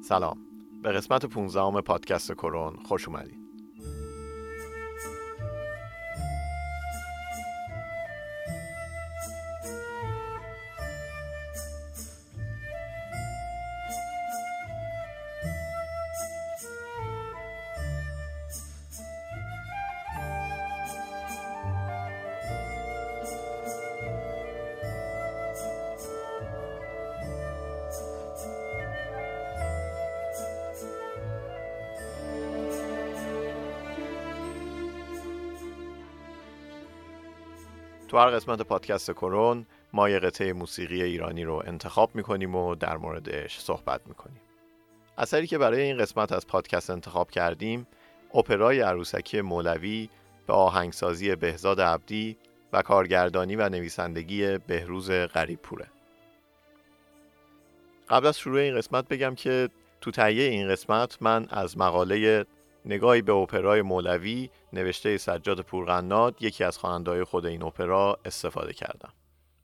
سلام. به قسمت 15 پادکست کرون خوش اومدید. قسمت پادکست کرون ما یه قطعه موسیقی ایرانی رو انتخاب می‌کنیم و در موردش صحبت می‌کنیم. اثری که برای این قسمت از پادکست انتخاب کردیم اپرای عروسکی مولوی به آهنگسازی بهزاد عبدی و کارگردانی و نویسندگی بهروز غریبپوره. قبل از شروع این قسمت بگم که تو تهیه این قسمت من از مقاله نگاهی به اپرای مولوی نوشته سجاد پورغناد یکی از خواننده‌های خود این اپرا استفاده کردم.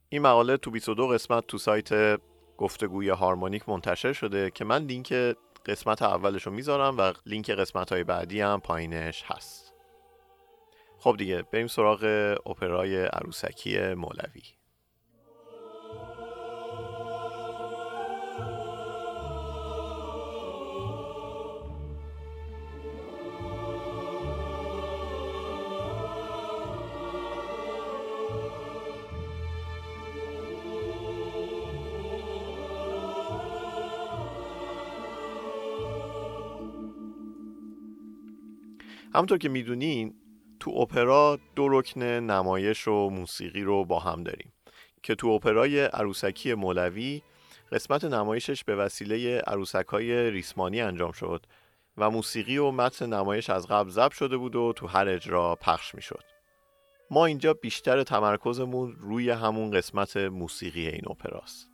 این مقاله تو 22 قسمت تو سایت گفتگوی هارمونیک منتشر شده که من لینک قسمت اولش رو می‌ذارم و لینک قسمت های بعدی هم پایینش هست. خب دیگه بریم سراغ اپرای عروسکی مولوی. همونطور که می‌دونین تو اپرا دو رکن نمایش و موسیقی رو با هم داریم که تو اپرای عروسکی مولوی قسمت نمایشش به وسیله عروسک های ریسمانی انجام شد و موسیقی و متن نمایش از قبل ضبط شده بود و تو هر اجرا پخش می شد. ما اینجا بیشتر تمرکزمون روی همون قسمت موسیقی این اپراست.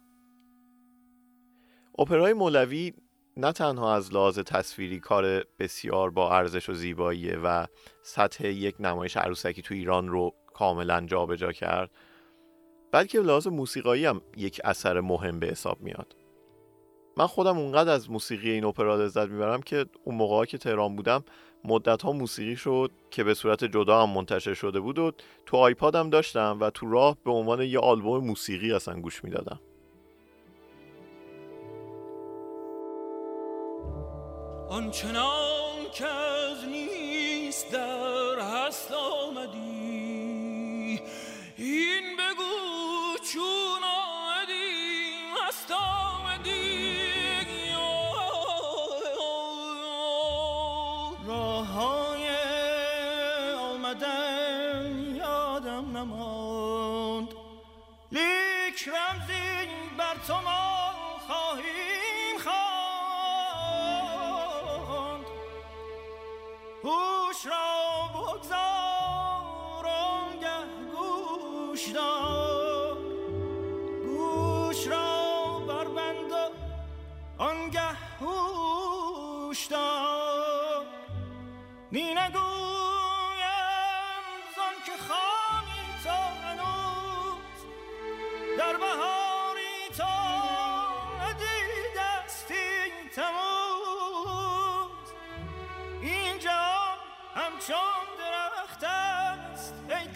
اپرای مولوی نه تنها از لحاظ تصویری کار بسیار با ارزش و زیباییه و سطح یک نمایش عروسکی تو ایران رو کاملا جابجا کرد بلکه لحاظ موسیقایی هم یک اثر مهم به حساب میاد. من خودم اونقدر از موسیقی این اپرا لذت می‌برم که اون موقع که تهران بودم مدت ها موسیقی شد که به صورت جدا هم منتشر شده بود و تو آیپادم داشتم و تو راه به عنوان یه آلبوم موسیقی اصلا گوش می‌دادم. آنچنان که از نیست در هست آمدی. این بگو چون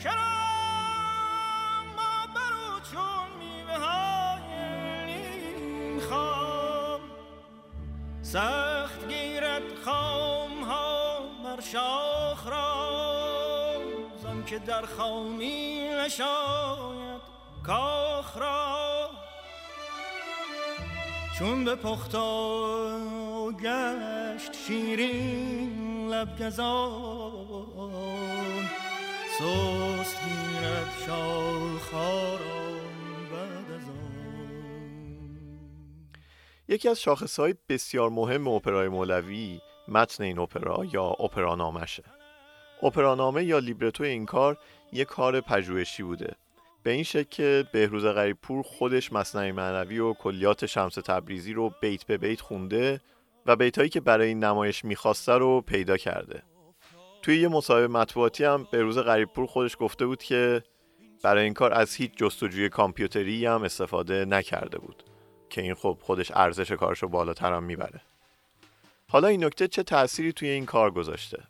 کرم ما برو چون میوه های خام. سخت گیرد خام ها بر شاخ را. زن که در خامی نشاید کاخ را. چون به پختا گشت شیرین لب گزان سست گیرد بعد از آن. یکی از شاخصهای بسیار مهم اپرای مولوی متن این اپرا یا اپرانامشه اپرانامه یا لیبرتو این کار یک کار پژوهشی بوده. به این شکل که بهروز غریبپور خودش مصنوی معنوی و کلیات شمس تبریزی رو بیت به بیت خونده و بیتایی که برای این نمایش می‌خواسته رو پیدا کرده. توی یه مصاحبه مطبوعاتی هم بهروز غریبپور خودش گفته بود که برای این کار از هیچ جستجوی کامپیوتری هم استفاده نکرده بود. که این خب خودش ارزش کارشو بالاتر هم می‌بره. حالا این نکته چه تأثیری توی این کار گذاشته؟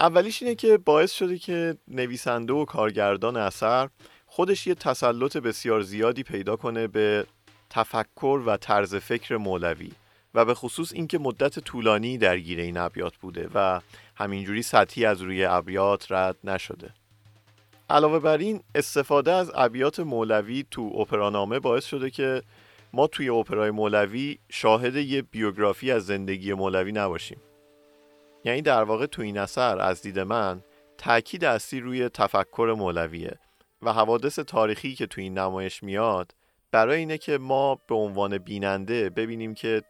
اولیش اینه که باعث شده که نویسنده و کارگردان اثر خودش یه تسلط بسیار زیادی پیدا کنه به تفکر و طرز فکر مولوی. و به خصوص اینکه مدت طولانی درگیر این ابیات بوده و همینجوری سطحی از روی ابیات رد نشده. علاوه بر این استفاده از ابیات مولوی تو اپرانامه باعث شده که ما توی اپرای مولوی شاهد یه بیوگرافی از زندگی مولوی نباشیم. یعنی در واقع تو این اثر از دید من تاکید اصلی روی تفکر مولویه و حوادث تاریخی که تو این نمایش میاد برای اینه که ما به عنوان بیننده ببینیم که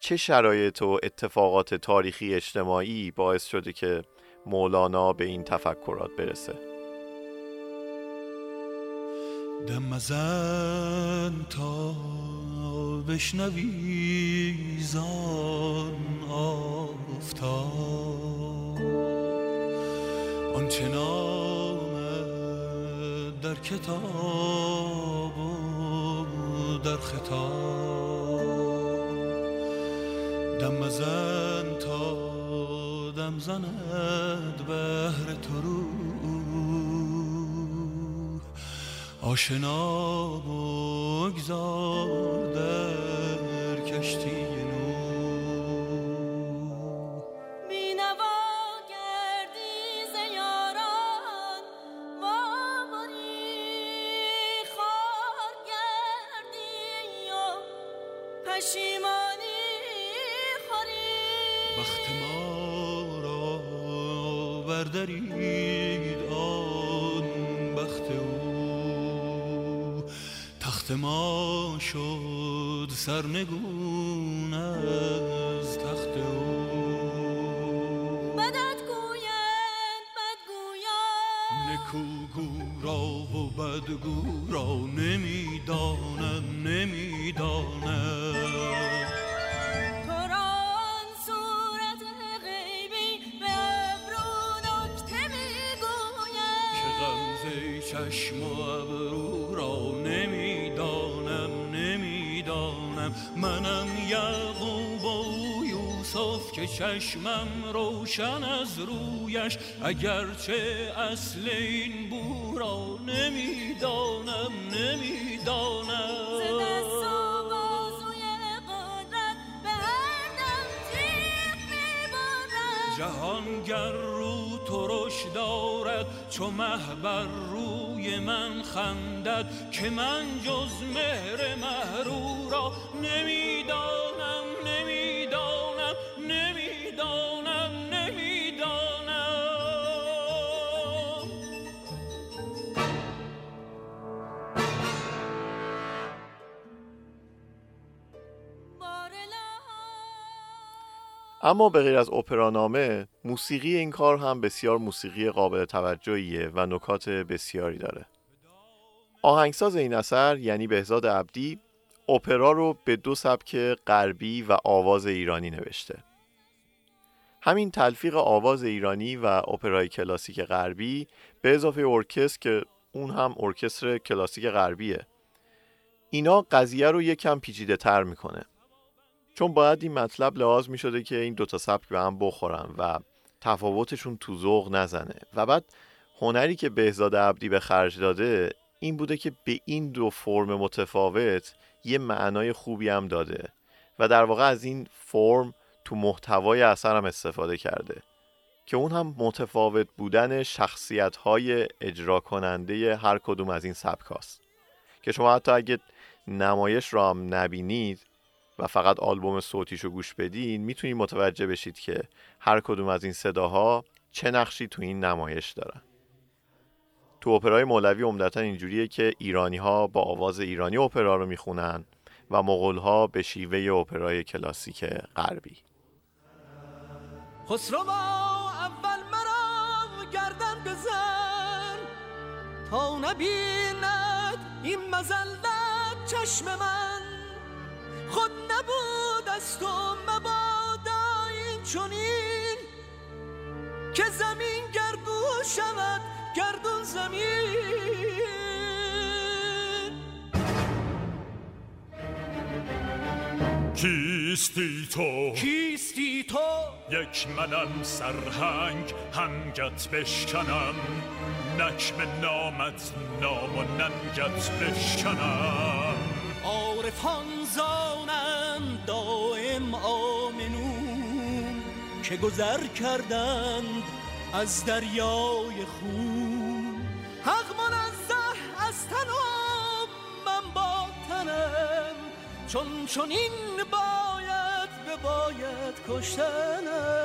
چه شرایط و اتفاقات تاریخی اجتماعی باعث شده که مولانا به این تفکرات برسه؟ دم مزن تا بشنوی زان آفتاب. آنچه نامد در کتاب و در خطاب. دم مزن تا دم زند بهر تو رو. آشنا بگذار شد سرنگون. که چشمم روشن از رویش اگرچه اصل این بو را نمی‌دانم نمی‌دانم. می‌برد جهانگر رو ترش دارد چو مه بر روی من خندد که من جز مهر مهرو را نمی‌دانم. نمی‌دانم نمی‌دانم. اما به غیر از اپرانامه موسیقی این کار هم بسیار موسیقی قابل توجهیه و نکات بسیاری داره. آهنگساز این اثر یعنی بهزاد عبدی اپرا رو به دو سبک غربی و آواز ایرانی نوشته. همین تلفیق آواز ایرانی و اپرای کلاسیک غربی به اضافه ارکستر که اون هم ارکستر کلاسیک غربیه. اینا قضیه رو یکم پیچیده تر می‌کنه. چون باید این مطلب لحاظ می شده که این دوتا سبک به هم بخورن و تفاوتشون تو ذوق نزنه. و بعد هنری که بهزاد عبدی به خرج داده این بوده که به این دو فرم متفاوت یه معنای خوبی هم داده. و در واقع از این فرم تو محتوای اثر هم استفاده کرده که اون هم متفاوت بودن شخصیت های اجرا کننده هر کدوم از این سبک هاست. که شما حتی اگه نمایش رو هم نبینید و فقط آلبوم صوتیشو گوش بدین می‌تونید متوجه بشید که هر کدوم از این صداها چه نقشی تو این نمایش دارن تو اپرای مولوی عمدتا اینجوریه که ایرانی ها با آواز ایرانی اپرا رو می‌خونن و مغول ها به شیوه اپرای کلاسیک غربی خسرو اول مرا گردن بزن تا نبیند این مزلت چشم من. خود نبود از تو مبادا این چنین. که زمین گردو شود گردون زمین. کی کیستی تو؟ کیستی تو؟ یک منم سرهنگ هنگت بشکنم. نک به نامت نام و ننگت بشکنم. عارفان زانند دائم آمنون که گذر کردند از دریای خون. حق منزه از تنم من با تنم. چون چون این به باید کشتنم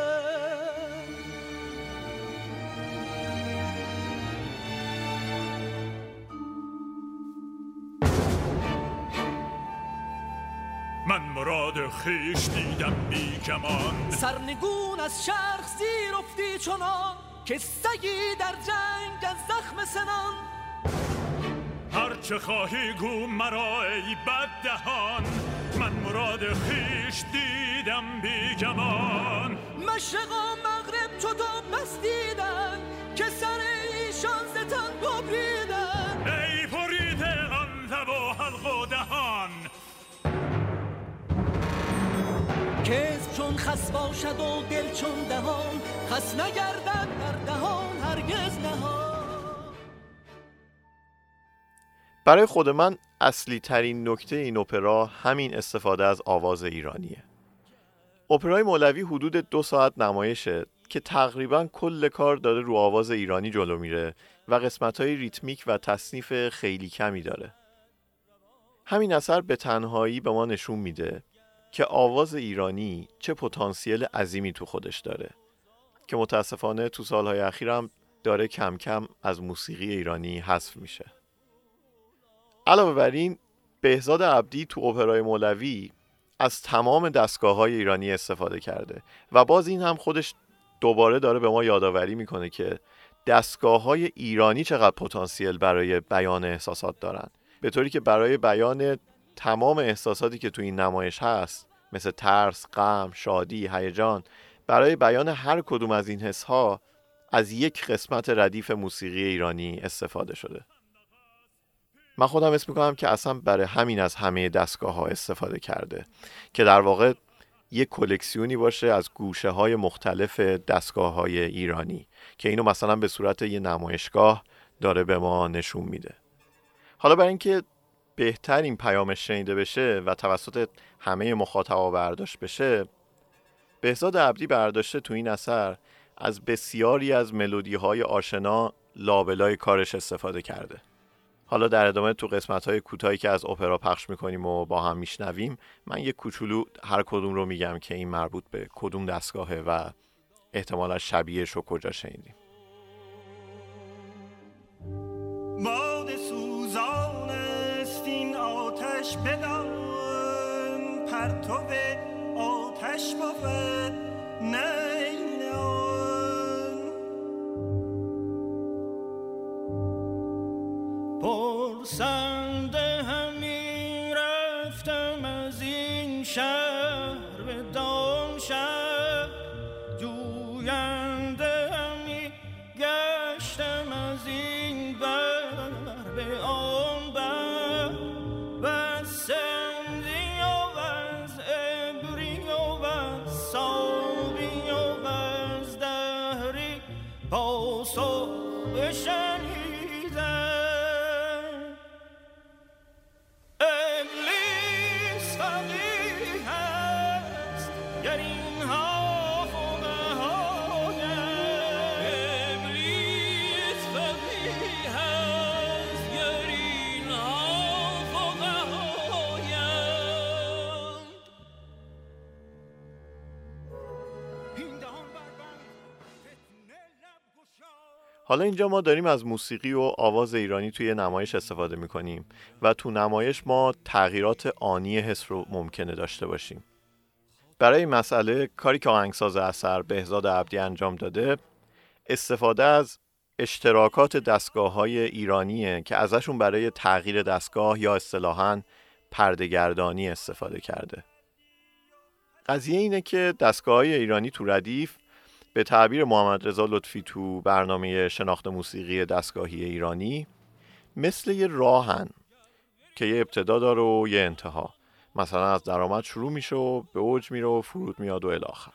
من مراد خیش دیدم بی گمان سرنگون از شرخ زیر افتی چنان که سگی در جنگ از زخم سنان. هر چه خواهی گو مرا ای بد دهان من مراد خیش دیدم بی گمان مشرق و مغرب چو تو بستیدن که سر ایشان ز تن ببریدن ای بریده آن لب و حلق و دهان. کذب چون خس باشد و دل چون دهان خس نگردد در دهان هرگز نهان. برای خود من اصلی ترین نکته این اپرا همین استفاده از آواز ایرانیه. اپرای مولوی حدود دو ساعت نمایشه که تقریبا کل کار داره رو آواز ایرانی جلو میره و قسمت های ریتمیک و تصنیف خیلی کمی داره. همین اثر به تنهایی به ما نشون میده که آواز ایرانی چه پتانسیل عظیمی تو خودش داره که متاسفانه تو سالهای اخیرم داره کم کم از موسیقی ایرانی حذف میشه. علاوه بر این بهزاد عبدی تو اپرای مولوی از تمام دستگاه های ایرانی استفاده کرده و باز این هم خودش دوباره داره به ما یادآوری می‌کنه که دستگاه های ایرانی چقدر پتانسیل برای بیان احساسات دارن. به طوری که برای بیان تمام احساساتی که تو این نمایش هست مثل ترس، غم، شادی، هیجان برای بیان هر کدوم از این حس ها از یک قسمت ردیف موسیقی ایرانی استفاده شده. من خودم اسم می‌کنم که اصلا برای همین از همه دستگاه ها استفاده کرده که در واقع یک کلکسیونی باشه از گوشه های مختلف دستگاه های ایرانی که اینو مثلا به صورت یه نمایشگاه داره به ما نشون میده. حالا برای اینکه بهتر این پیامش شنیده بشه و توسط همه مخاطبا برداشت بشه بهزاد عبدی برداشته تو این اثر از بسیاری از ملودی های آشنا لابلای کارش استفاده کرده. حالا در ادامه تو قسمت های کوتاهی که از اپرا پخش می‌کنیم و با هم میشنویم من یک کوچولو هر کدوم رو میگم که این مربوط به کدوم دستگاهه و احتمالا شبیهش رو کجا شنیدیم. باد سوزان است این آتش بدان پرتو آتش بود. نیل پرسنده همی رفتم از این شهر به دام شهر. جوینده حالا اینجا ما داریم از موسیقی و آواز ایرانی توی نمایش استفاده می‌کنیم و تو نمایش ما تغییرات آنی حس رو ممکنه داشته باشیم. برای این مسئله کاری که آهنگساز اثر بهزاد عبدی انجام داده استفاده از اشتراکات دستگاه های ایرانیه که ازشون برای تغییر دستگاه یا اصطلاحاً پردهگردانی استفاده کرده. قضیه اینه که دستگاه های ایرانی تو ردیف به تعبیر محمد رضا لطفی تو برنامه شناخت موسیقی دستگاهی ایرانی مثل یه راهن که یه ابتدا داره و یه انتها. مثلا از درآمد شروع میشه و به اوج میره و فرود میاد و الاخر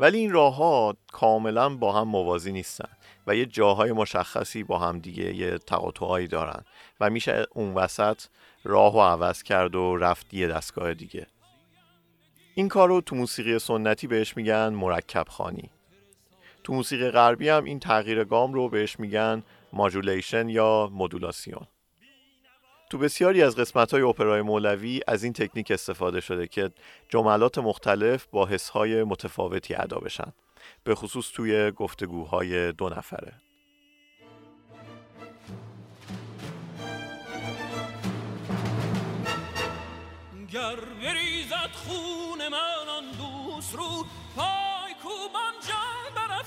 ولی این راه ها کاملا با هم موازی نیستن و یه جاهای مشخصی با هم دیگه یه تقاطعهایی دارن و میشه اون وسط راه و عوض کرد و رفت یه دستگاه دیگه. این کار رو تو موسیقی سنتی بهش میگن مرکب خانی. تو موسیقی غربی هم این تغییر گام رو بهش میگن ماژولیشن یا مدولاسیون تو بسیاری از قسمت های اپرای مولوی از این تکنیک استفاده شده که جملات مختلف با حسهای متفاوتی ادا بشن به خصوص توی گفتگوهای دو نفره. گر بریزد خون من دوست رو پای کوبان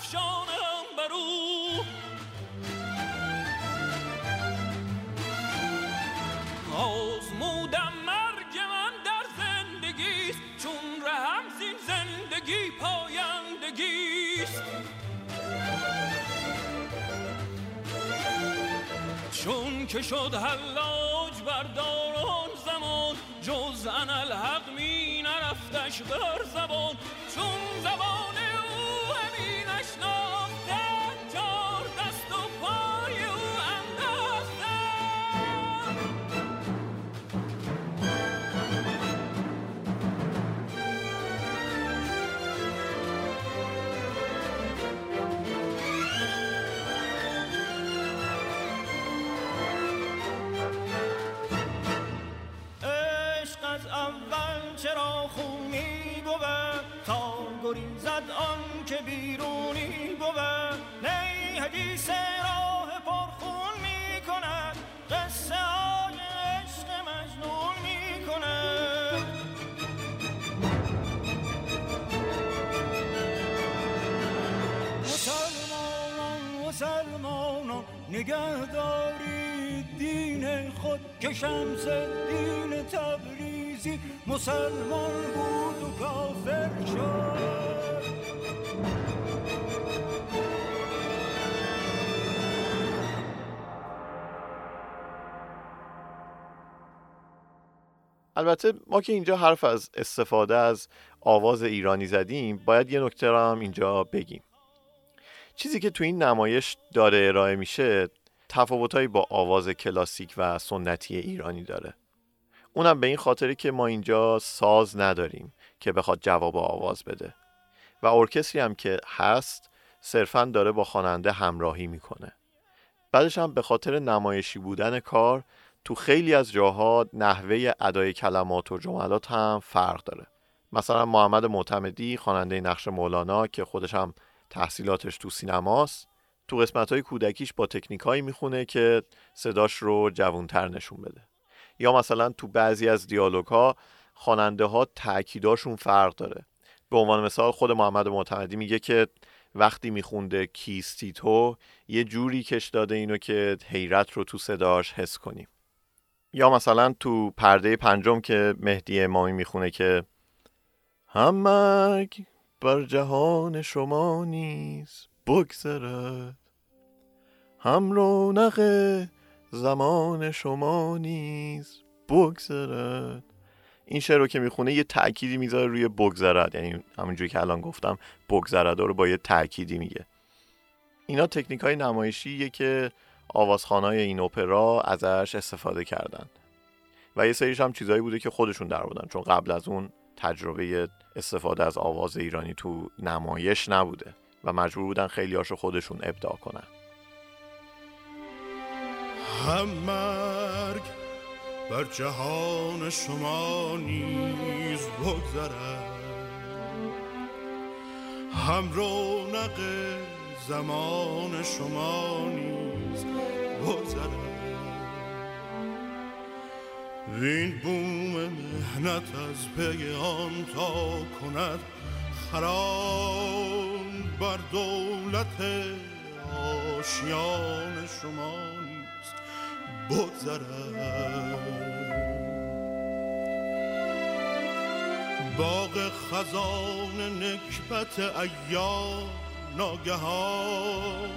جان برافشانم بر او. آزمودم مرگ من در زندگیست چون رهم زین زندگی پایندگیست. چون که شد حلاج بردار آن زمان جز الحق می نرفتش در زبان. چون زبان که بیرونی بود نی حدیث راه پرخون می کند قصه های عشق مجنون می کند مسلمانان مسلمانان نگه دارید دین خود که شمس دین تبریزی مسلمان بود و کافر شد. البته ما که اینجا حرف از استفاده از آواز ایرانی زدیم باید یه نکته رو هم اینجا بگیم. چیزی که تو این نمایش داره ارائه میشه تفاوتهایی با آواز کلاسیک و سنتی ایرانی داره. اونم به این خاطری که ما اینجا ساز نداریم که بخواد جواب آواز بده. و ارکستری هم که هست صرفا داره با خواننده همراهی می‌کنه. بعدش هم به خاطر نمایشی بودن کار تو خیلی از جاها نحوه ادای کلمات و جملات هم فرق داره. مثلا محمد معتمدی خواننده نقش مولانا که خودش هم تحصیلاتش تو سینماست تو قسمت های کودکیش با تکنیک هایی می‌خونه که صداش رو جوونتر نشون بده. یا مثلا تو بعضی از دیالوگ ها خواننده ها تاکیداشون فرق داره. به عنوان مثال خود محمد معتمدی میگه که وقتی میخونده کیستی تو یه جوری کش داده اینو که حیرت رو تو صداش حس کنیم. یا مثلا تو پرده پنجم که مهدی امامی می‌خونه که هم مرگ بر جهان شما نیز بگذرد. هم رونق زمان شما نیز بگذرد. این شعر رو که می‌خونه یه تأکیدی می‌ذاره روی بگذرد. یعنی همونجوری که الان گفتم بگذرد رو با یه تأکیدی میگه. اینا تکنیک های نمایشیه که آوازخانای این اپرا ازش استفاده کردن. و یه سریش هم چیزایی بوده که خودشون در بودن چون قبل از اون تجربه استفاده از آواز ایرانی تو نمایش نبوده و مجبور بودن خیلی هاشو خودشون ابداع کنن. هم مرگ بر جهان شما نیز بگذرد. هم رونق زمان شما نیز این بوم مهنت از پی آن تا کند بر دولت آشیان شما نیز بگذرد. باغ خزان نکبت ایام ناگهان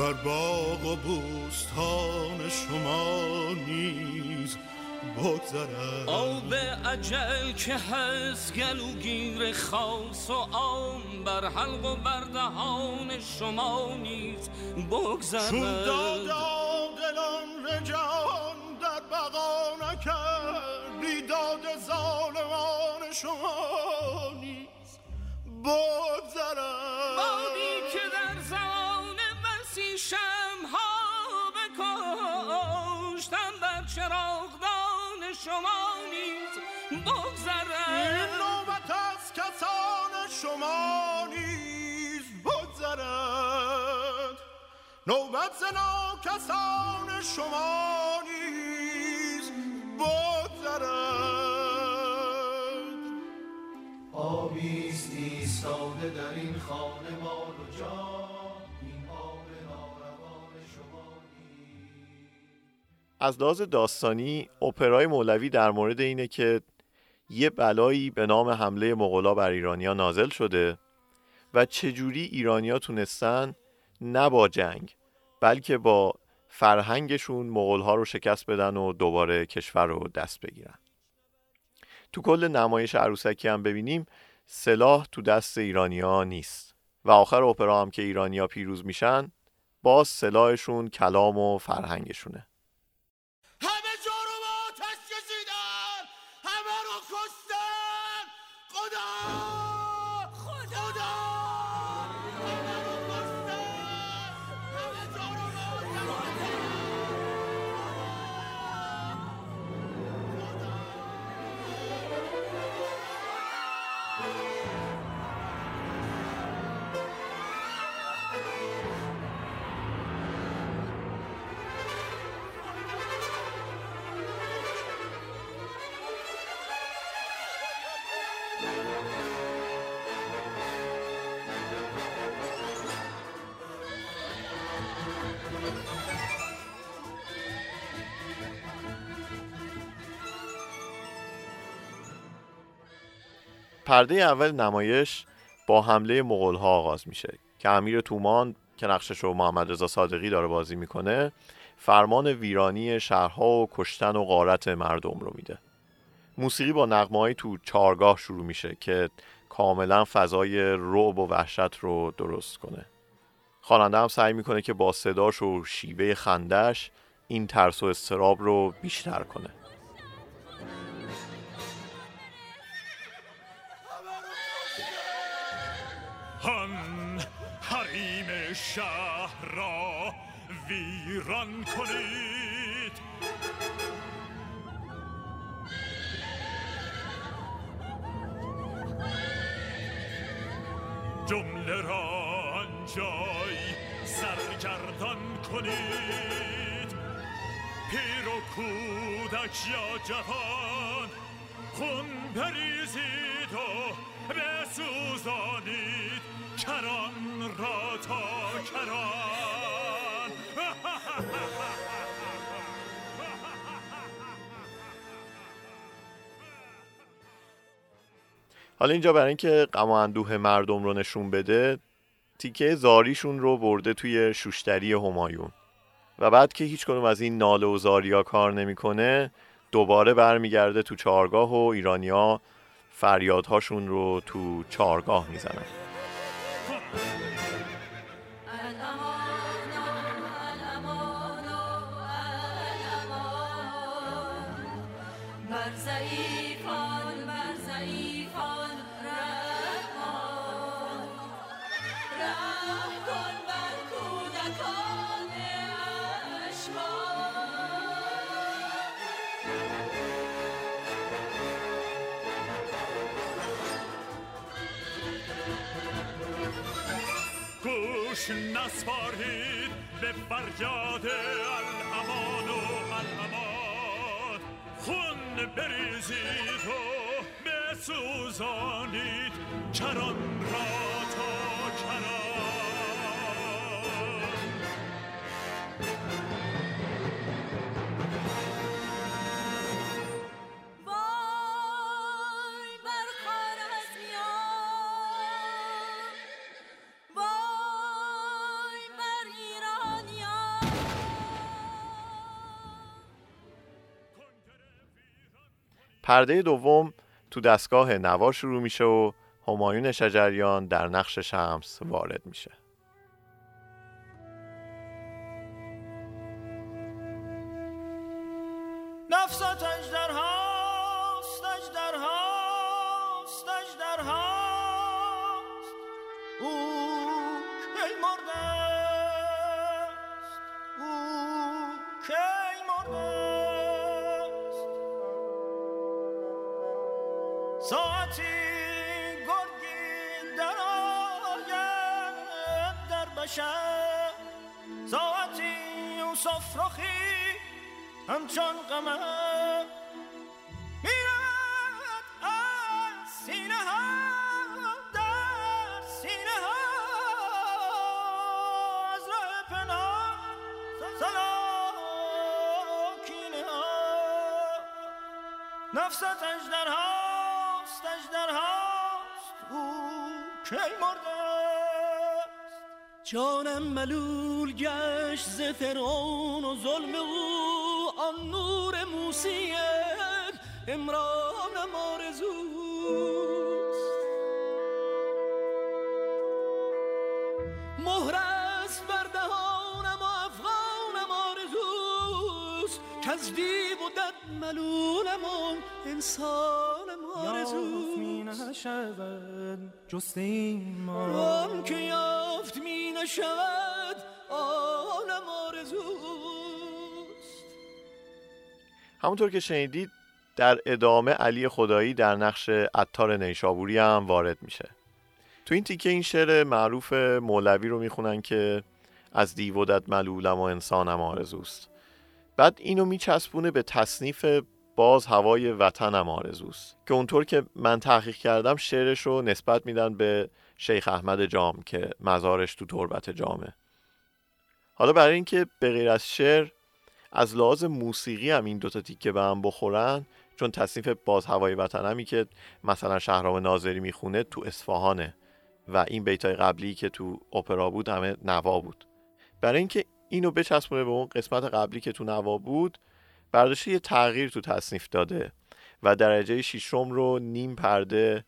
بر باغ و بوستان شما نیز بگذرد. آب عجل که هست گلوگیر خاص و آن بر حلق و بر دهان شما نیز چون بگذرد دادا دلان رجان در بقا نکرد بیداد ظالمان شما نیز بگذرد. شمها بکشتم بر چراغدان شما نیز این بگذرد نوبت از کسان شما نیز بگذرد. نوبت زنا کسان شما نیز بگذرد. آبیست ایستاده در این خانه مال و جان. از لحاظ داستانی اپرای مولوی در مورد اینه که یه بلایی به نام حمله مغولا بر ایرانیا نازل شده و چجوری ایرانیا تونستن نه با جنگ بلکه با فرهنگشون مغولها رو شکست بدن و دوباره کشور رو دست بگیرن. تو کل نمایش عروسکی هم ببینیم سلاح تو دست ایرانیا نیست و آخر اپرا هم که ایرانیا پیروز میشن باز سلاحشون کلام و فرهنگشونه. پرده اول نمایش با حمله مغول ها آغاز میشه که امیر تومان که نقشش رو محمد رضا صادقی داره بازی می‌کنه فرمان ویرانی شهرها و کشتن و غارت مردم رو میده. موسیقی با نغمه تو چارگاه شروع میشه که کاملا فضای رعب و وحشت رو درست کنه. خواننده هم سعی می‌کنه که با صداش و شیوه خندش این ترس و استراب رو بیشتر کنه. ویران کنید جمله را آنجای سرگردان کنید پیر و کودک یا جوان خون بریزید و بسوزانید کران را تا کران حالا اینجا برای اینکه غم و مردم رو نشون بده تیکه زاریشون رو برده توی شوشتری همایون. و بعد که هیچ کدوم از این ناله و زاریا کار نمی‌کنه دوباره برمیگرده تو چارگاه و ایرانیا فریادهاشون رو تو چارگاه می‌زنن. نسپارید به فریاد الامان و الامان. خون بریزید و بسوزانید کران را. پرده دوم تو دستگاه نوا شروع میشه و همایون شجریان در نقش شمس وارد میشه. اجدر هاست ساعتی گرگی در آید در بشر. ساعتی یوسف رخی همچون قمر. میرد از سینه ها در سینه ها. از راه پنهان سلاکینه ها. نفست اجدر کی مرده است. جانم ملول گشت ز فرعون و ظلم او. آن نور موسیت امرانم آرزوست. مهر است بر دهانم و افغانم آرزوست. که از دیو و دد ملولم و انسانم آرزوست. می نشود. جست این ما. آن که یافت می نشود آنم آرزوست. همونطور که شنیدید در ادامه علی خدایی در نقش عطار نیشابوری هم وارد میشه. تو این تیکه این شعر معروف مولوی رو می‌خونن که از دیودت ملولم و انسانم آرزوست. بعد اینو میچسبونه به تصنیف باز هوای وطنم آرزوست که اونطور که من تحقیق کردم شعرش رو نسبت میدن به شیخ احمد جام که مزارش تو تربت جامه. حالا برای اینکه به غیر از شعر از لحاظ موسیقی هم این دوتا تیکه به هم بخورن چون تصنیف باز هوای وطنمی که مثلا شهرام ناظری می‌خونه تو اصفهانه و این بیتای قبلی که تو اپرا بود همه نوا بود. برای اینکه اینو بچسبونه به اون قسمت قبلی که تو نوا بود برداشته یه تغییر تو تصنیف داده و درجه شیشم رو نیم پرده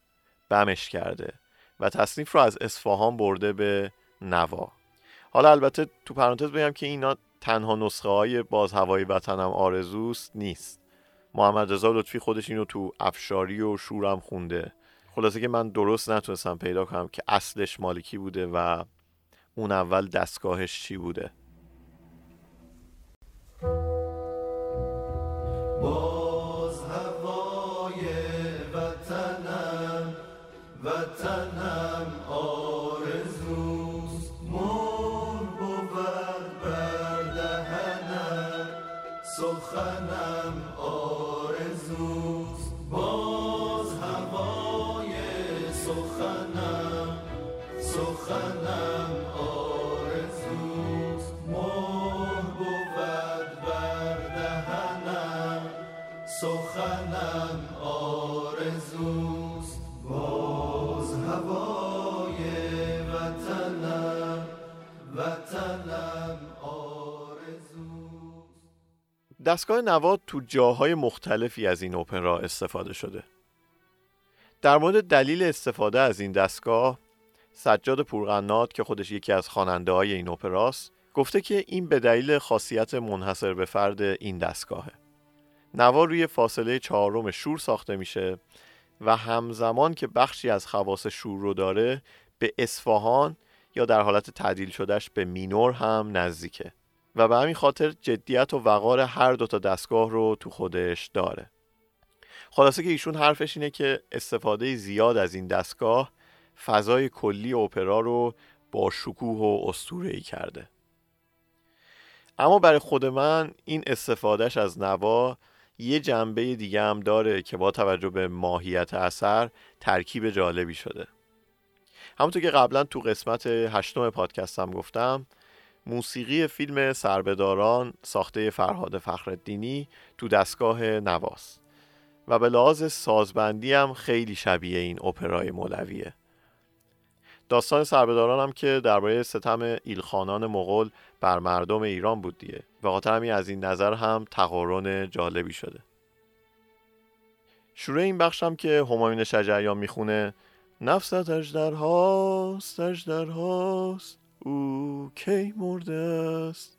بمش کرده و تصنیف رو از اصفهان برده به نوا. حالا البته تو پرانتز بگم که اینا تنها نسخه های باز هوای وطنم آرزوست نیست. محمد رضا لطفی خودش اینو تو افشاری و شورم خونده. خلاصه که من درست نتونستم پیدا کنم که اصلش مالکی بوده و اون اول دستگاهش چی بوده. دستگاه نواد تو جاهای مختلفی از این اپرا استفاده شده. در مورد دلیل استفاده از این دستگاه سجاد پورقنات که خودش یکی از خواننده های این اپراست گفته که این به دلیل خاصیت منحصر به فرد این دستگاهه. نوا روی فاصله چهارم شور ساخته میشه و همزمان که بخشی از خواص شور رو داره به اصفهان یا در حالت تعدیل شدهش به مینور هم نزدیکه. و به همین خاطر جدیت و وقار هر دوتا دستگاه رو تو خودش داره. خلاصه که ایشون حرفش اینه که استفاده زیاد از این دستگاه فضای کلی اپرا رو با شکوه و استورهی کرده. اما برای خود من این استفادهش از نوا یه جنبه دیگه هم داره که با توجه به ماهیت اثر ترکیب جالبی شده. همونطور که قبلا تو قسمت هشتم پادکستم گفتم موسیقی فیلم سربداران ساخته فرهاد فخرالدینی تو دستگاه نواست و به لحاظ سازبندی هم خیلی شبیه این اپرای مولویه. داستان سربداران هم که درباره ستم ایلخانان مغول بر مردم ایران بود دیگه. به خاطر از این نظر هم تقارن جالبی شده. شروع این بخشم که همایون شجریان می‌خونه نفست اجدر هاست اجدر هاست او کی مرده است؟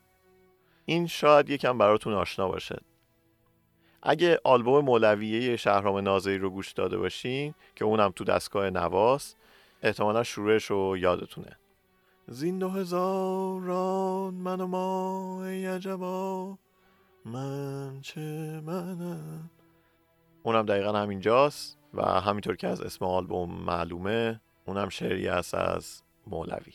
این شاید یکم براتون آشنا باشه. اگه آلبوم مولویه شهرام ناظری رو گوش داده باشین که اونم تو دستگاه نواست احتمالا شروعش رو یادتونه. زین دو هزاران من و ما ای عجبا من چه منم؟ اونم دقیقا همینجاست و همینطور که از اسم آلبوم معلومه اونم شعری است از مولوی.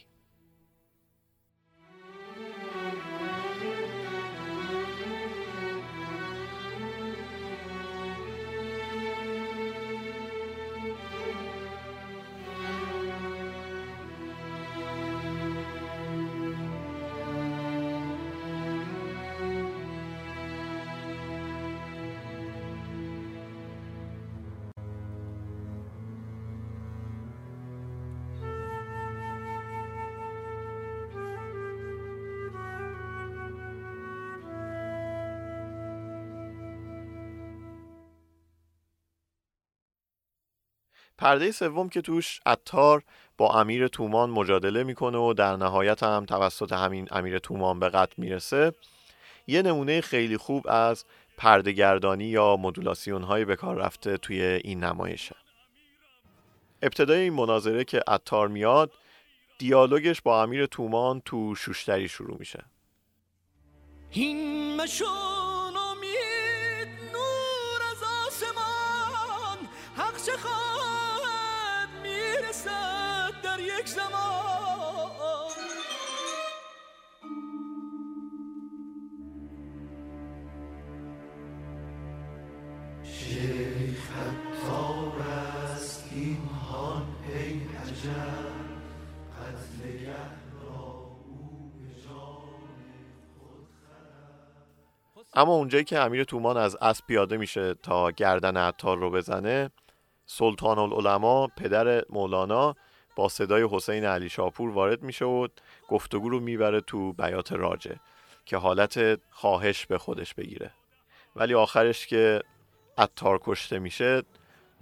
پرده سوم که توش عطار با امیر تومان مجادله می‌کنه و در نهایت هم توسط همین امیر تومان به قتل می‌رسه یه نمونه خیلی خوب از پردهگردانی یا مدولاسیون های به کار رفته توی این نمایشه ابتدای این مناظره که عطار میاد دیالوگش با امیر تومان تو شوشتری شروع میشه. این اما اونجایی که امیر تومان از اسب پیاده میشه تا گردن عطار رو بزنه سلطان العلماء پدر مولانا با صدای حسین علی شاپور وارد میشه و گفتگو رو می‌بره تو بیات راجه که حالت خواهش به خودش بگیره. ولی آخرش که عطار کشته میشه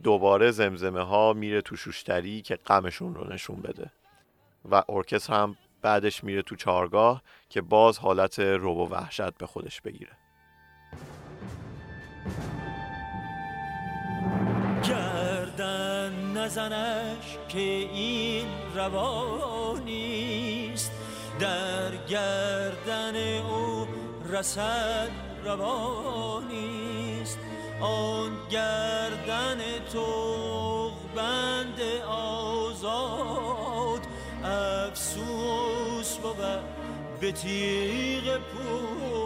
دوباره زمزمه ها میره تو شوشتری که غمشون رو نشون بده. و ارکستر هم بعدش میره تو چارگاه که باز حالت روب و وحشت به خودش بگیره. گردن نزنش که این روانیست در گردن او رسد روانیست آن گردن تو بند آزاد افسوس بود به تیغ پولاد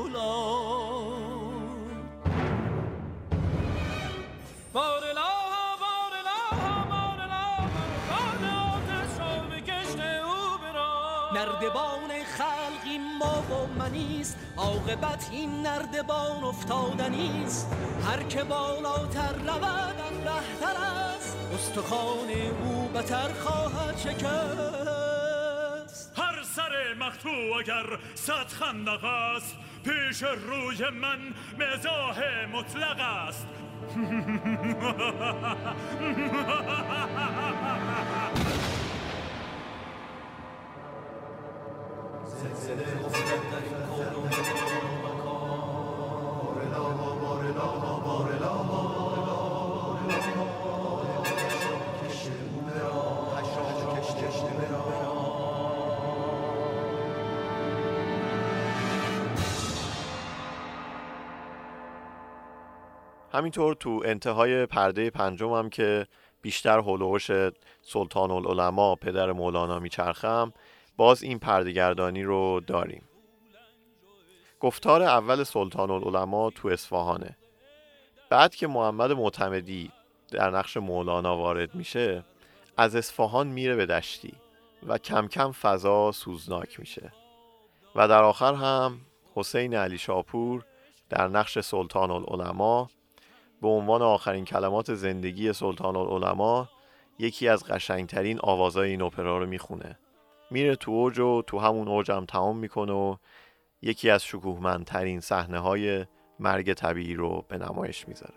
نردبان خلقی ما و منیست. عاقبت این نردبان افتادنیست هر که بالاتر رود بهتر است. استخوان او بتر خواهد شکست. هر سر مقطوع اگر صد خندق است. پیش روی من مزاح مطلق است. زلزله افتد در این کون و بارلا همینطور تو انتهای پرده پنجم هم که بیشتر هلوش سلطان العلماء پدر مولانا میچرخم باز این پردهگردانی رو داریم. گفتار اول سلطان العلماء تو اصفهانه. بعد که محمد معتمدی در نقش مولانا وارد میشه از اصفهان میره به دشتی و کم کم فضا سوزناک میشه. و در آخر هم حسین علی شاپور در نقش سلطان العلماء به عنوان آخرین کلمات زندگی سلطان العلماء یکی از قشنگترین آوازهای این اپرا رو می‌خونه. میره تو اوج و تو همون اوجم هم تمام می‌کنه و یکی از شکوهمندترین صحنه های مرگ طبیعی رو به نمایش می‌ذاره.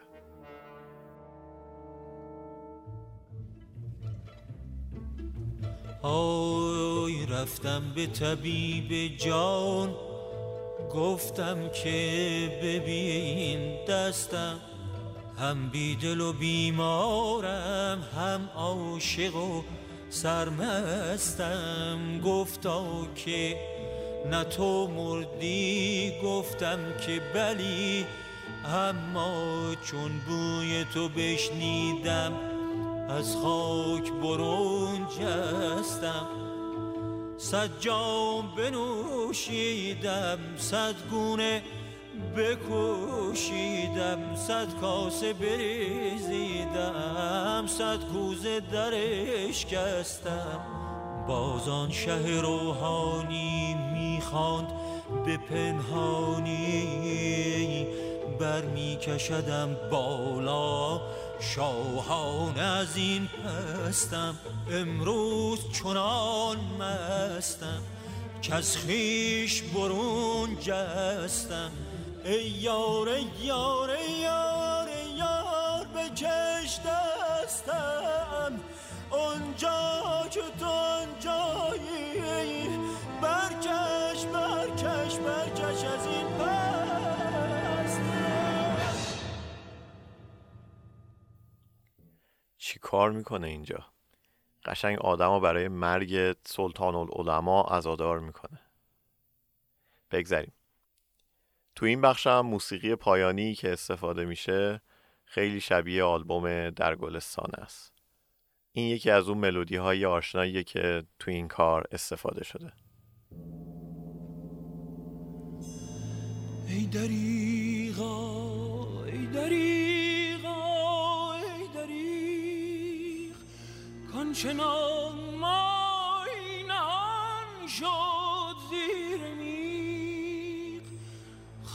آی رفتم به طبیب جان گفتم که ببین دستم. هم بیدل و بیمارم هم عاشق و سرمستم. گفتا که نه تو مردی گفتم که بلی. اما چون بوی تو بشنیدم از خاک برون جستم. صد جام بنوشیدم صد گونه بکوشیدم صد کاسه بریزیدم صد کوزه درش کستم. بازان شه روحانی می‌خواند به پنهانی بر میکشدم بالا شاهان از این پستم. امروز چنان مستم که از خیش برون جستم. ای یار ای یار ای یار ای یار بکش دستم. اونجا که تو آنجایی برکش برکش برکش از این پستم چی کار می‌کنه اینجا؟ قشنگ آدم برای مرگ سلطان العلماء عزادار می‌کنه. بگذریم. تو این بخش هم موسیقی پایانی که استفاده میشه خیلی شبیه آلبوم در گلستان است. این یکی از اون ملودی های آشناییه که تو این کار استفاده شده. ای دریغا ای دریغا ای دریغ کانچنان مای نهان شد.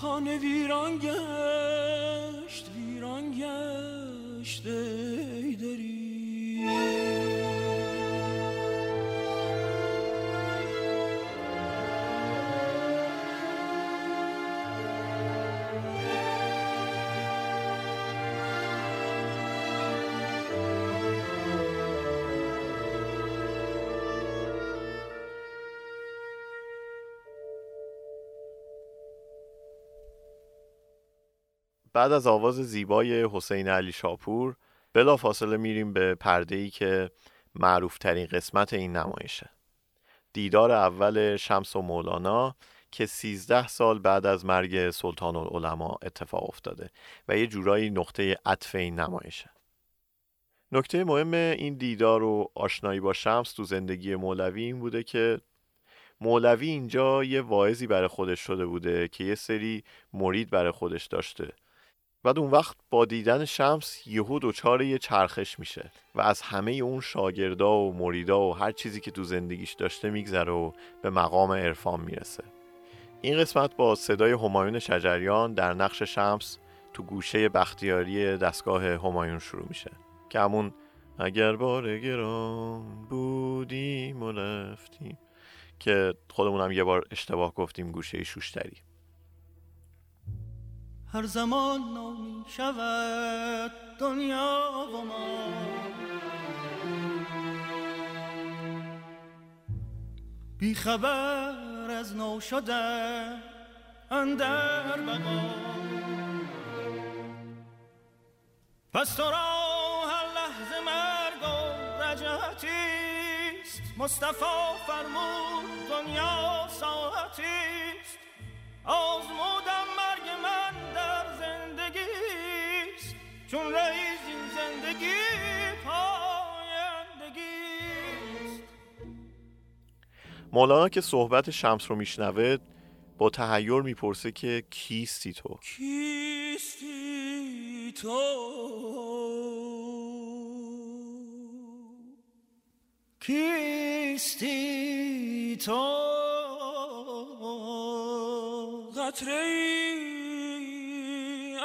خانه ویران گشت ویران گشت. بعد از آواز زیبای حسین علی شاپور بلا فاصله میریم به پرده ای که معروف ترین قسمت این نمایشه. دیدار اول شمس و مولانا که 13 سال بعد از مرگ سلطان العلماء اتفاق افتاده و یه جورایی نقطه عطف این نمایشه. نکته مهم این دیدار و آشنایی با شمس تو زندگی مولوی این بوده که مولوی اینجا یه واعظی برای خودش شده بوده که یه سری مرید برای خودش داشته. بعد اون وقت با دیدن شمس یهو دچار یه چرخش میشه و از همه اون شاگردا و مریدا و هر چیزی که تو زندگیش داشته میگذره و به مقام عرفان می‌رسه. این قسمت با صدای همایون شجریان در نقش شمس تو گوشه بختیاری دستگاه همایون شروع میشه که همون اگر بار گران بودیم و رفتیم که خودمون هم یه بار اشتباه گفتیم گوشه شوشتری. هر زمان نو می شود دنیا و ما. بی خبر از نو شده اندر بقا. پس تو را هر لحظه مرگ و رجعتیست مصطفی فرمود دنیا ساعتیست آزمودم مرگ من چون رئیس این زندگی پایندگیست مولانا که صحبت شمس رو میشنوه با تهیر می‌پرسه که کیستی تو؟ کیستی تو؟ کیستی تو؟ قطره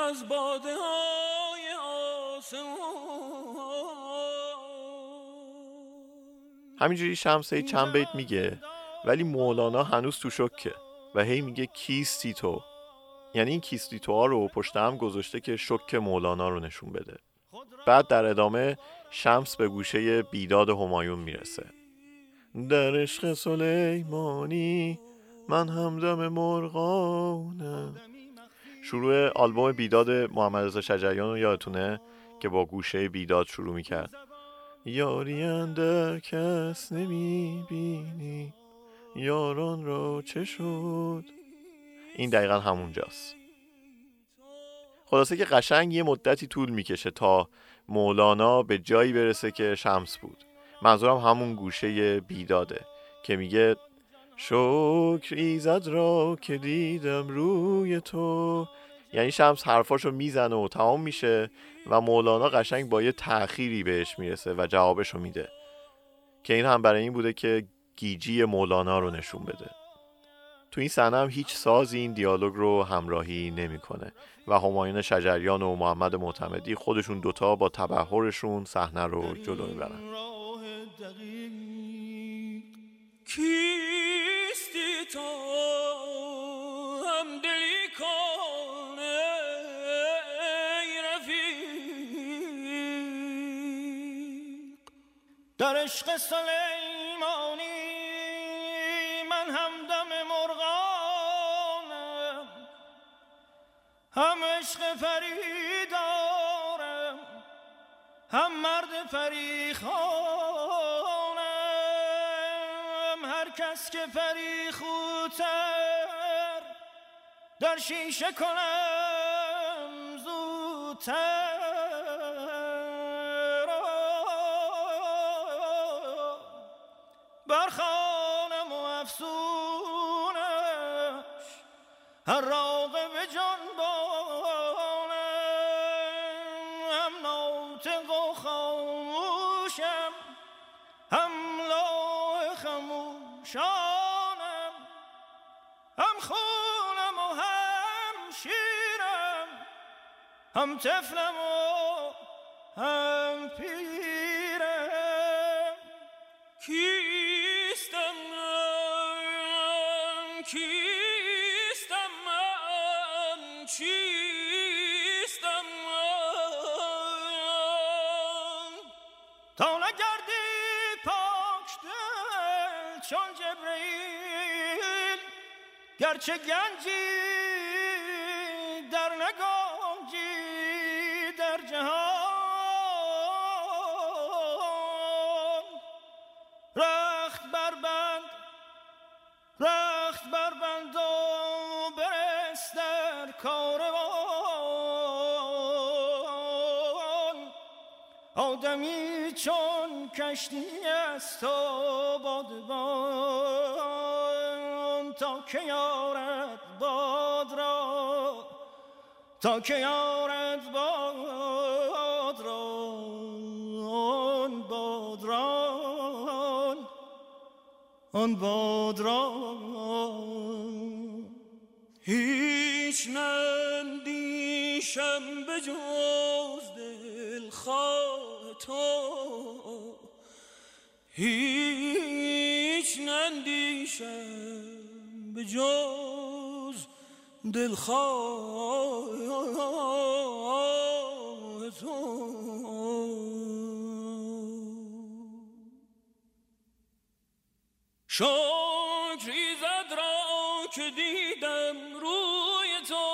از باده آسمان همینجوری شمس هی چند بیت میگه ولی مولانا هنوز تو شکه و هی میگه کیستی تو. یعنی این کیستی تو ها رو پشت هم گذاشته که شک مولانا رو نشون بده. بعد در ادامه شمس به گوشه بیداد همایون می‌رسه. در عشق سلیمانی من همدم مرغانم. شروع آلبوم بیداد محمد رضا شجریان رو یادتونه؟ که با گوشه بیداد شروع می‌کرد. یاری اندر کس نمی‌بینی یاران را چه شد؟ این دقیقا همونجاست. خلاصه که قشنگ یه مدتی طول می‌کشه تا مولانا به جایی برسه که شمس بود. منظورم همون گوشه بیداده که میگه شکر ایزد را که دیدم روی تو یعنی شمس حرفاشو می‌زنه و تمام میشه و مولانا قشنگ با یه تأخیری بهش می‌رسه و جوابشو میده. که این هم برای این بوده که گیجی مولانا رو نشون بده. تو این صحنه هم هیچ سازی این دیالوگ رو همراهی نمی‌کنه و همایون شجریان و محمد معتمدی خودشون دوتا با تبهرشون صحنه رو جلو می‌برن. کیستی تو هم دلی کن. در عشق سلیمانی من همدم مرغانم هم عشق فریدارم هم مرد فریخانم هر کس که فریخوتر در شیشه کنم زودتر. برخانم و افسونش هر راقب جانبانم هم ناطق و خاموشم هم لاه خموشانم هم خونم و هم شیرم هم طفلم و هم پیرم گرچه گنجی در نگنجی در جهان. رخت بربند رخت بربند و برس در کاروان. آدمی چون کشتی است و بادبان که یارد باد را تا که یارد باد را آن باد را آن باد را. جز دلخواه شکر ایزد را که دیدم روی تو.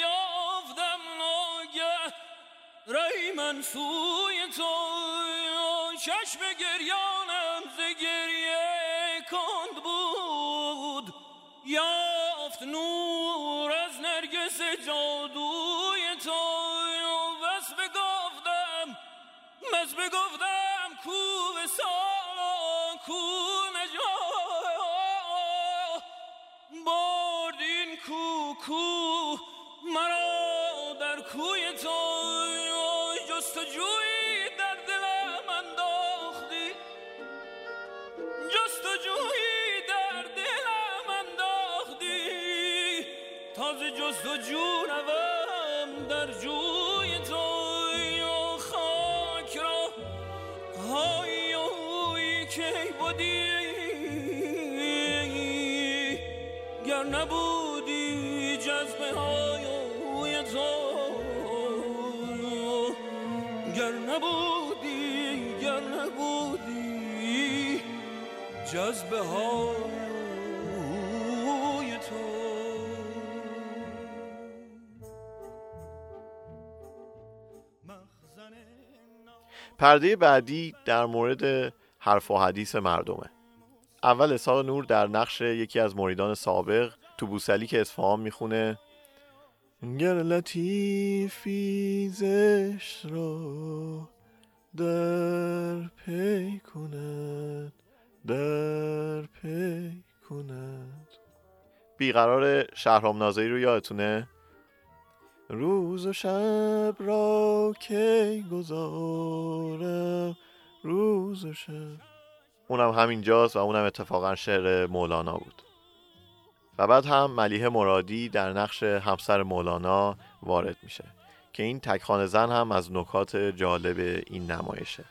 یافتم ناگه رای من سوی تو. چشم گریانم ز گریه بس بگفتم کو وسال کو نجات برد این کو کو مرا در کوی تو جستجوی در دلم انداختی. جستجوی در دلم انداختی. تازه جستجو روم در جوی کی بودی؟ گر نبودی جذبه های تو. گر نبودی گر نبودی جذبه های تو. پرده بعدی در مورد حرف و حدیث مردمه. اول اسحاق نور در نقش یکی از مریدان سابق تو بوسلی که اصفهان می‌خونه گر لطیفی زشت را در پی کند در پی کند. بیقرار شهرام ناظری رو یادتونه؟ روز و شب را کی گذارم روز و شب. اونم همینجاست و اونم اتفاقا شعر مولانا بود. و بعد هم ملیه مرادی در نقش همسر مولانا وارد میشه که این تکخانه زن هم از نکات جالب این نمایشه.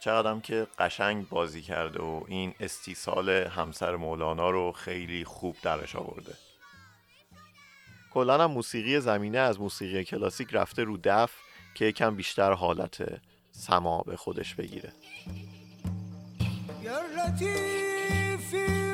چقدرم که قشنگ بازی کرده و این استیصال همسر مولانا رو خیلی خوب درش آورده. کلا هم موسیقی زمینه از موسیقی کلاسیک رفته رو دف که یکم بیشتر حالت سما به خودش بگیره. گر لطیفی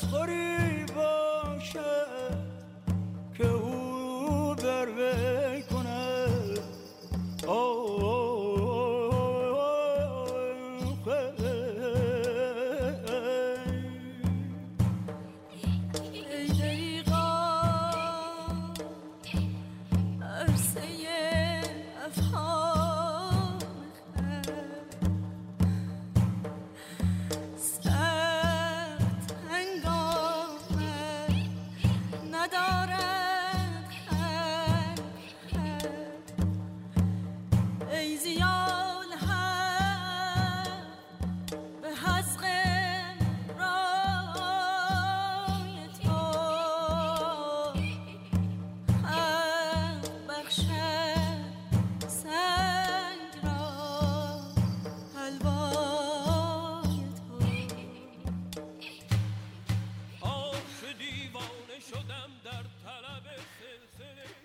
تسخری باشد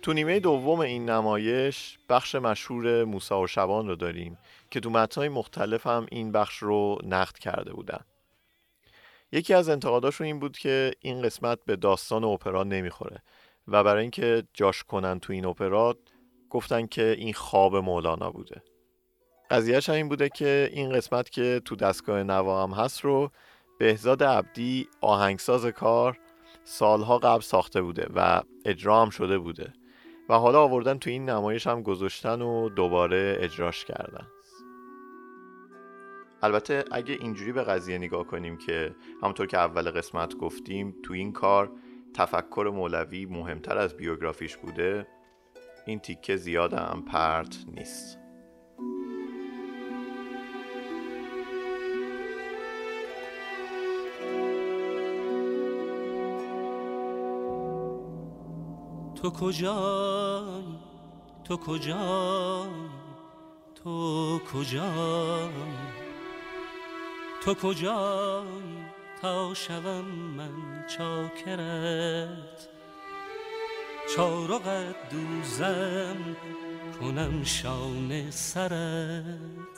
تو نیمه دوم این نمایش بخش مشهور موسا و شبان رو داریم که تو متنهای مختلف هم این بخش رو نقد کرده بودن. یکی از انتقاداشون این بود که این قسمت به داستان اپرا نمی‌خوره و برای اینکه جاش کنن تو این اپرا گفتن که این خواب مولانا بوده. قضیهش این بوده که این قسمت که تو دستگاه نوا هم هست رو بهزاد عبدی آهنگساز کار سالها قبل ساخته بوده و اجرا هم شده بوده. و حالا آوردن تو این نمایش هم گذاشتن و دوباره اجراش کردن. البته اگه اینجوری به قضیه نگاه کنیم که همونطور که اول قسمت گفتیم تو این کار تفکر مولوی مهمتر از بیوگرافیش بوده این تیکه زیاد هم پرت نیست. تو کجای تو کجای تو کجای تو کجای تا شوم من چاکرت. چارقت دوزم کنم شانه سرت.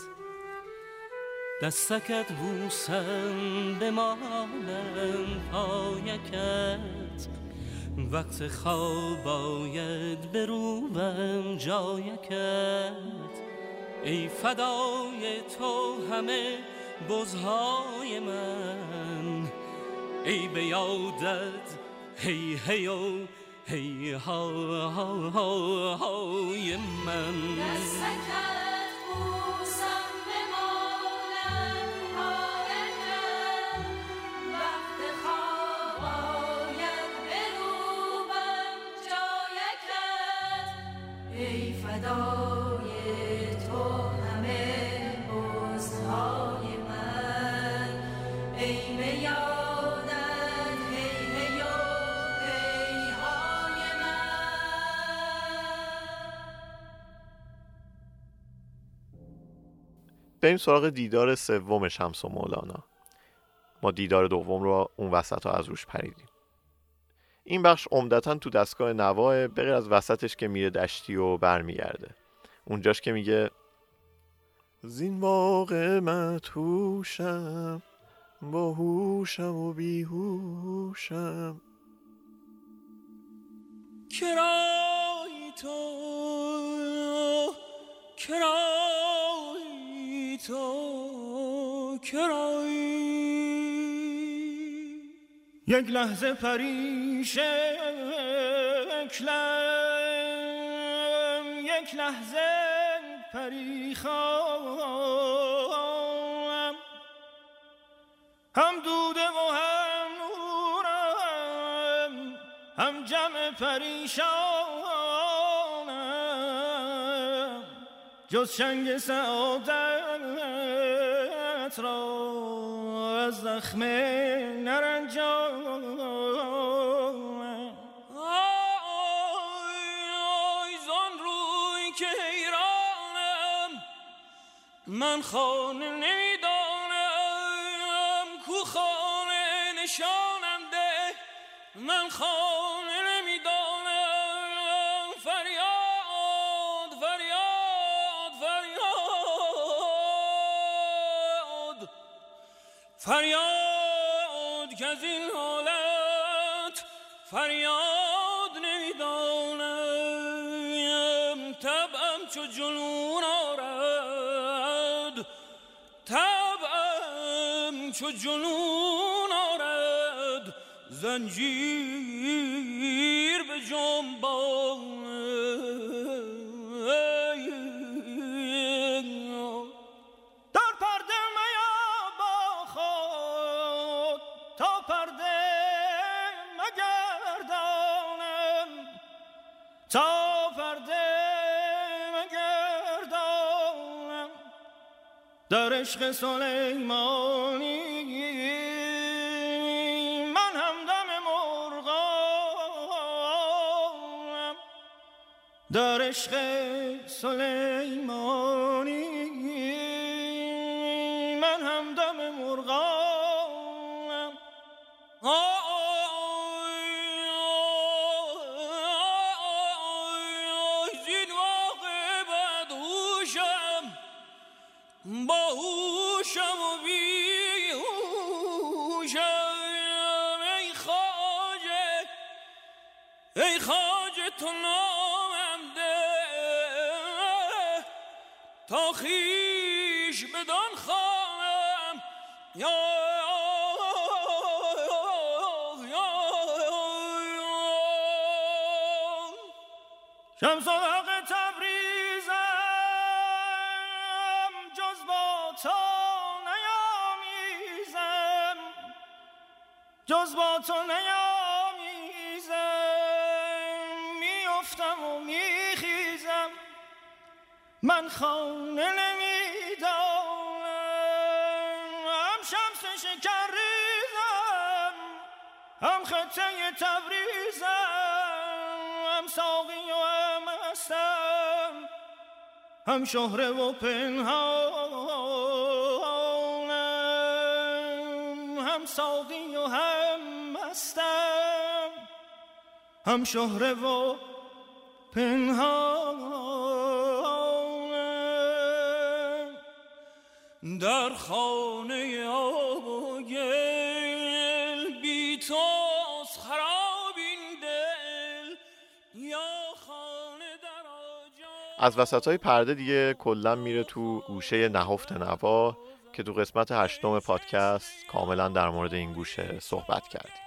دستکت بوسم بمالم پایکت. وقت خواب آید بروبم جایکت ای فدای تو همه بزهای من. ای به یادت هی هی و هی ها ها ها های من. بریم سراغ دیدار سوم شمس و مولانا. ما دیدار دوم رو اون وسط ها از روش پریدیم. این بخش عمدتا تو دستگاه نواه بغیر از وسطش که میره دشتی و برمیگرده. اونجاش که میگه زین واقع متوشم با هوشم و بیهوشم. کرای تو کرای تو کرای یک لحظه پریشکلم یک لحظه پریخام هم دوده و هم نورم هم جمع پریشانم. جز شنگ سعادت را از زخم نرنجام آی زان روی که حیرانم. من خانه نمی‌دانم کو خانه نشانم ده من خانه فریاد که از این حالت فریاد نمی‌دانم. طبعم چو جنون آرد. طبعم چو جنون آرد. زنجیر در عشق سلیمانی من همدم مرغانم. در عشق سلیمانی من خانه نمی‌دانم. هم شمس شکر ریزم هم خطه تبریزم هم ساقی و هم هستم هم شهره و پنهانم هم ساقی و هم هستم هم شهره و پنهانم در خانه آب و گل بی تو از خراب این دل. یا خانه در آجا از وسط های پرده دیگه کلا میره تو گوشه نهفت نوا که تو قسمت هشتم پادکست کاملا در مورد این گوشه صحبت کردیم.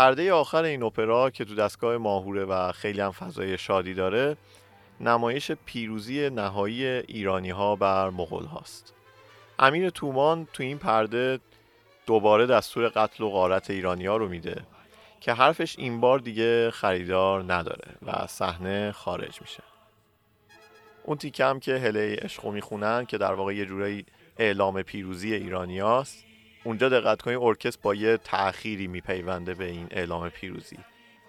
پرده آخر این اپرا که تو دستگاه ماهوره و خیلی هم فضای شادی داره نمایش پیروزی نهایی ایرانی ها بر مغول هاست. امیر تومان تو این پرده دوباره دستور قتل و غارت ایرانی ها رو میده که حرفش این بار دیگه خریدار نداره و صحنه خارج میشه. اون تیکه هم که هله عشقو می‌خونن که در واقع یه جورایی اعلام پیروزی ایرانی هاست اونجا دقت کنید ارکستر با یه تأخیری میپیونده به این اعلام پیروزی.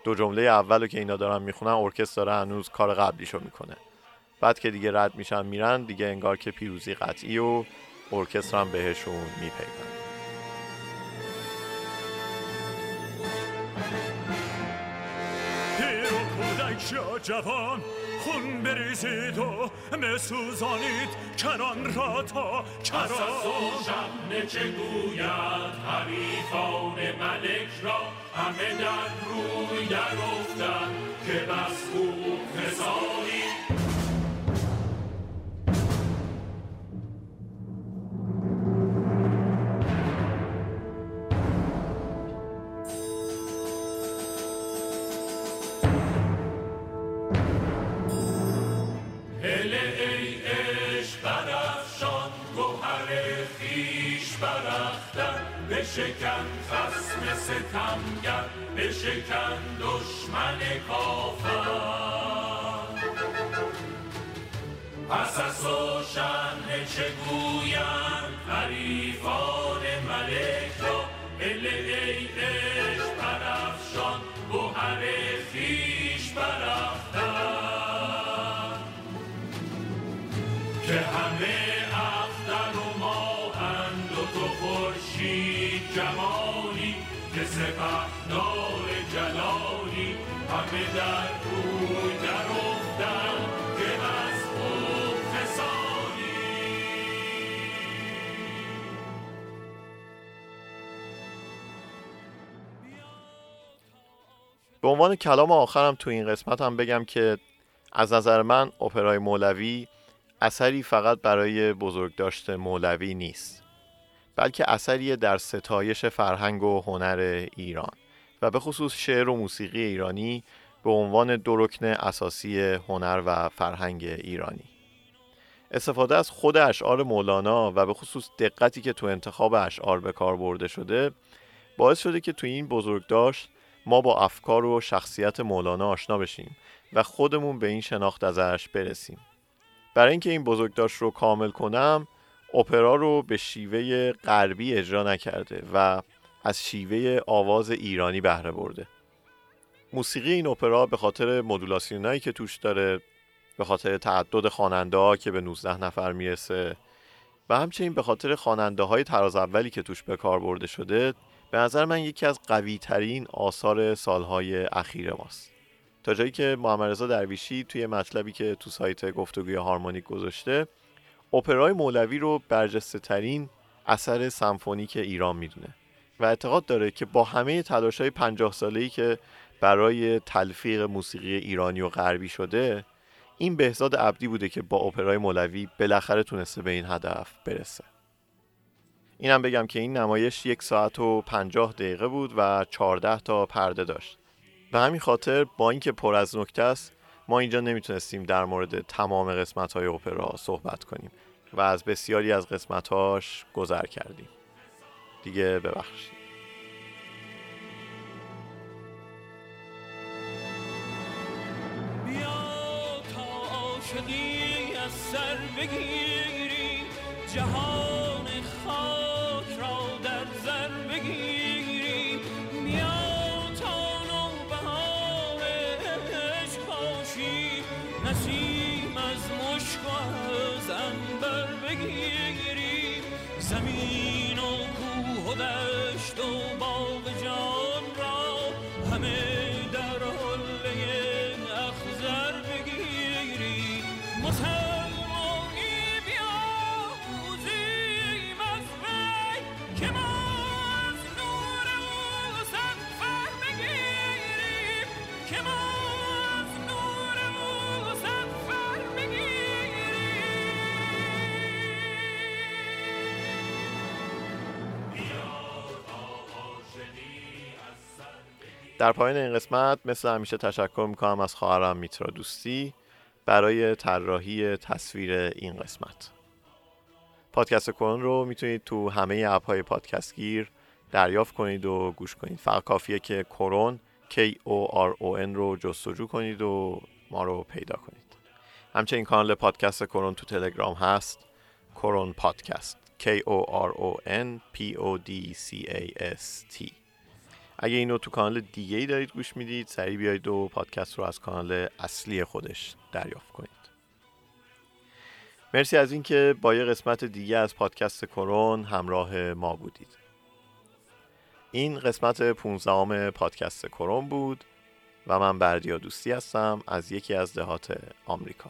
دو جمله اولو که اینا دارن می‌خونن ارکستر داره هنوز کار قبلیشو می‌کنه. بعد که دیگه رد میشن میرن دیگه انگار که پیروزی قطعی و ارکستر هم بهشون میپیونده یا جوان خون بریزید و مسوزانید کران را تا کران. شب چه گوید حریفان ملک را؟ همه در روی در افتن که بس از و شن چه گویند حریفان ملک را هله ای عشق برافشان گوهر خویش برختن که همه اختر و ماهند و تو خورشید جمالی که سپهدار جلالی همه در روی عنوان کلام آخرم تو این قسمت هم بگم که از نظر من اپرای مولوی اثری فقط برای بزرگداشت مولوی نیست بلکه اثری در ستایش فرهنگ و هنر ایران و به خصوص شعر و موسیقی ایرانی به عنوان دو اساسی هنر و فرهنگ ایرانی. استفاده از خود اشعار مولانا و به خصوص دقتی که تو انتخاب اشعار به کار برده شده باعث شده که تو این بزرگداشت ما با افکار و شخصیت مولانا آشنا بشیم و خودمون به این شناخت ازش برسیم. برای اینکه این بزرگداشت رو کامل کنم اپرا رو به شیوه غربی اجرا نکرده و از شیوه آواز ایرانی بهره برده. موسیقی این اپرا به خاطر مدولاسیونایی که توش داره به خاطر تعدد خواننده ها که به 19 نفر می‌رسه و همچنین به خاطر خواننده های تراز اولی که توش به کار برده شده به نظر من یکی از قوی ترین آثار سالهای اخیر ماست. تا جایی که محمد رضا درویشی توی مطلبی که تو سایت گفتگوی هارمونیک گذاشته اپرای مولوی رو برجسته ترین اثر سمفونیک ایران می‌دونه و اعتقاد داره که با همه تلاش های پنجاه ساله‌ای که برای تلفیق موسیقی ایرانی و غربی شده این بهزاد عبدی بوده که با اپرای مولوی بالاخره تونسته به این هدف برسه. اینم بگم که این نمایش یک ساعت و پنجاه دقیقه بود و چهارده تا پرده داشت. به همین خاطر با اینکه پر از نکته است ما اینجا نمی‌تونستیم در مورد تمام قسمت های اپرا صحبت کنیم و از بسیاری از قسمتاش گذر کردیم. دیگه ببخشید. جهان کوه و دشت و باغ جان. در پایان این قسمت مثل همیشه تشکر می‌کنم از خواهرم میترا دوستی برای طراحی تصویر این قسمت. پادکست کرون رو می‌تونید تو همه اپ های پادکست گیر دریافت کنید و گوش کنید. فقط کافیه که کرون K O R O N رو جستجو کنید و ما رو پیدا کنید. همچنین کانال پادکست کرون تو تلگرام هست کرون پادکست K O R O N P O D C A S T. اگه اینو تو کانال دیگه ای دارید گوش می‌دید سریع بیایید و پادکست رو از کانال اصلی خودش دریافت کنید. مرسی از اینکه با یه قسمت دیگه از پادکست کرون همراه ما بودید. این قسمت 15 پادکست کرون بود و من بردیا دوستی هستم از یکی از دهات آمریکا.